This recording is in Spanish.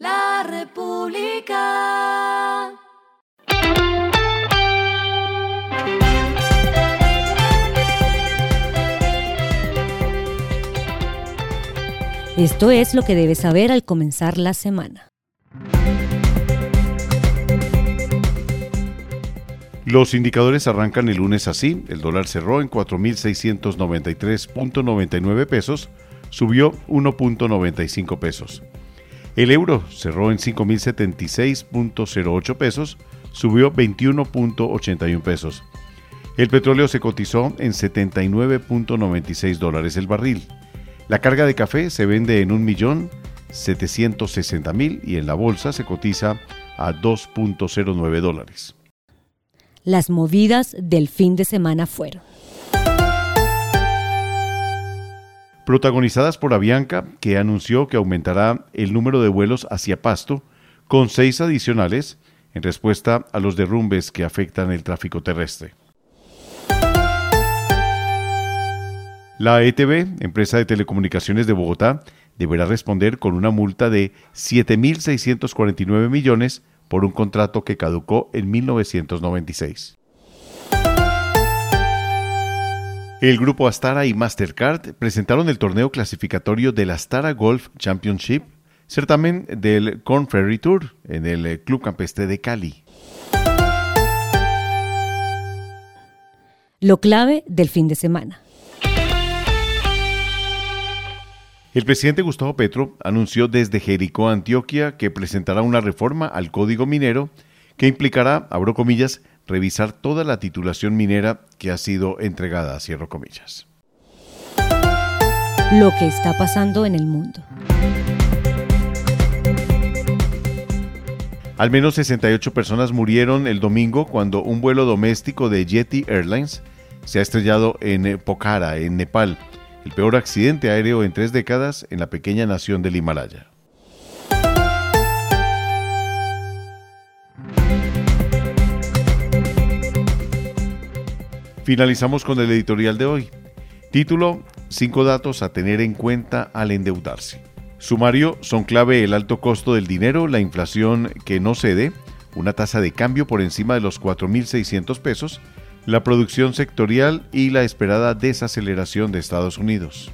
La República. Esto es lo que debes saber al comenzar la semana. Los indicadores arrancan el lunes así. El dólar cerró en 4.693.99 pesos, subió 1.95 pesos. El euro cerró en 5.076.08 pesos, subió 21.81 pesos. El petróleo se cotizó en 79.96 dólares el barril. La carga de café se vende en 1.760.000 y en la bolsa se cotiza a 2.09 dólares. Las movidas del fin de semana fueron. Protagonizadas por Avianca, que anunció que aumentará el número de vuelos hacia Pasto con seis adicionales en respuesta a los derrumbes que afectan el tráfico terrestre. La ETB, empresa de telecomunicaciones de Bogotá, deberá responder con una multa de 7.649 millones por un contrato que caducó en 1996. El grupo Astara y Mastercard presentaron el torneo clasificatorio del Astara Golf Championship, certamen del Corn Ferry Tour en el Club Campestre de Cali. Lo clave del fin de semana. El presidente Gustavo Petro anunció desde Jericó, Antioquia, que presentará una reforma al Código Minero que implicará, abro comillas, revisar toda la titulación minera que ha sido entregada, cierro comillas. Lo que está pasando en el mundo. Al menos 68 personas murieron el domingo cuando un vuelo doméstico de Yeti Airlines se ha estrellado en Pokhara, en Nepal, el peor accidente aéreo en tres décadas en la pequeña nación del Himalaya. Finalizamos con el editorial de hoy. Título, cinco datos a tener en cuenta al endeudarse. Sumario, son clave el alto costo del dinero, la inflación que no cede, una tasa de cambio por encima de los 4.600 pesos, la producción sectorial y la esperada desaceleración de Estados Unidos.